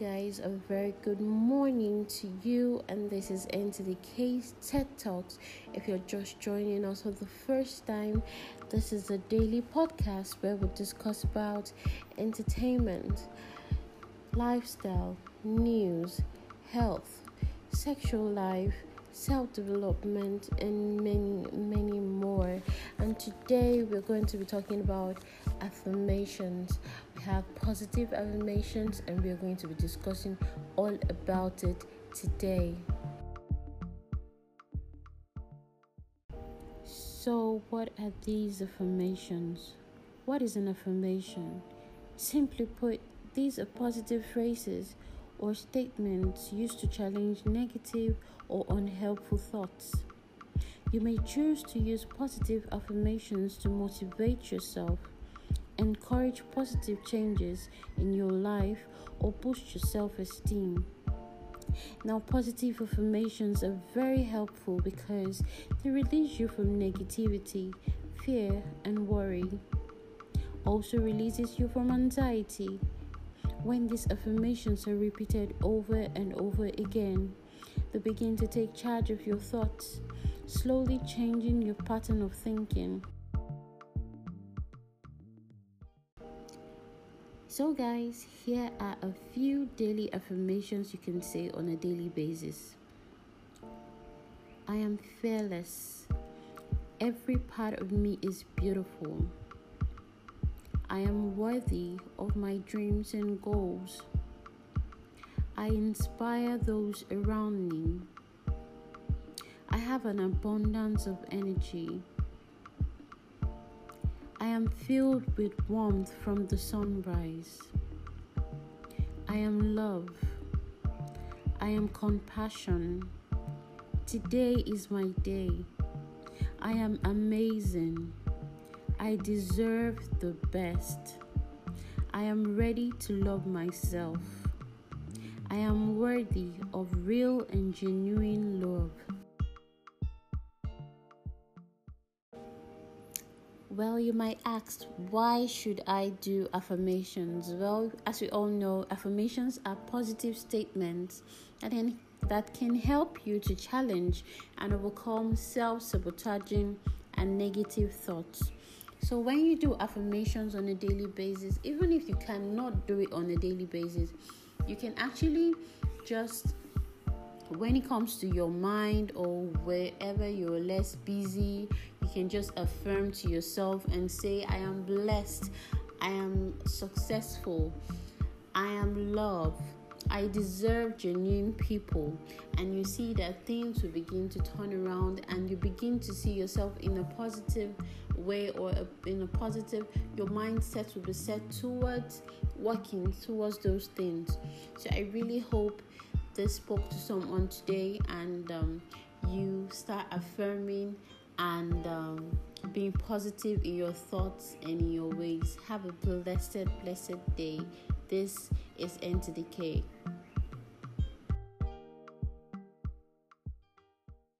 Guys, a very good morning to you, and this is Into the Case TED Talks. If you're just joining us for the first time, this is a daily podcast where we discuss about entertainment, lifestyle, news, health, sexual life self development, and many, many more. And today we're going to be talking about affirmations. We have positive affirmations, and we're going to be discussing all about it today. So, what are these affirmations? What is an affirmation? Simply put, these are positive phrases or statements used to challenge negative or unhelpful thoughts. You may choose to use positive affirmations to motivate yourself, encourage positive changes in your life, or boost your self esteem. Now, positive affirmations are very helpful because they release you from negativity, fear, and worry. Also, releases you from anxiety. When these affirmations are repeated over and over again, they begin to take charge of your thoughts, slowly changing your pattern of thinking. So, guys, here are a few daily affirmations you can say on a daily basis. I am fearless. Every part of me is beautiful. I am worthy of my dreams and goals. I inspire those around me. I have an abundance of energy. I am filled with warmth from the sunrise. I am love. I am compassion. Today is my day. I am amazing. I deserve the best. I am ready to love myself. I am worthy of real and genuine love. Well, you might ask, why should I do affirmations? Well, as we all know, affirmations are positive statements that can, that can help you to challenge and overcome self sabotaging and negative thoughts. So, when you do affirmations on a daily basis, even if you cannot do it on a daily basis, you can actually just when it comes to your mind or wherever you're less busy, you can just affirm to yourself and say, I am blessed, I am successful, I am loved, I deserve genuine people. And you see that things will begin to turn around and you begin to see yourself in a positive way or in a positive, your mindset will be set towards working towards those things. So I really hope this spoke to someone today and um, you start affirming and um, being positive in your thoughts and in your ways. Have a blessed, blessed day. This is Enter the Cake.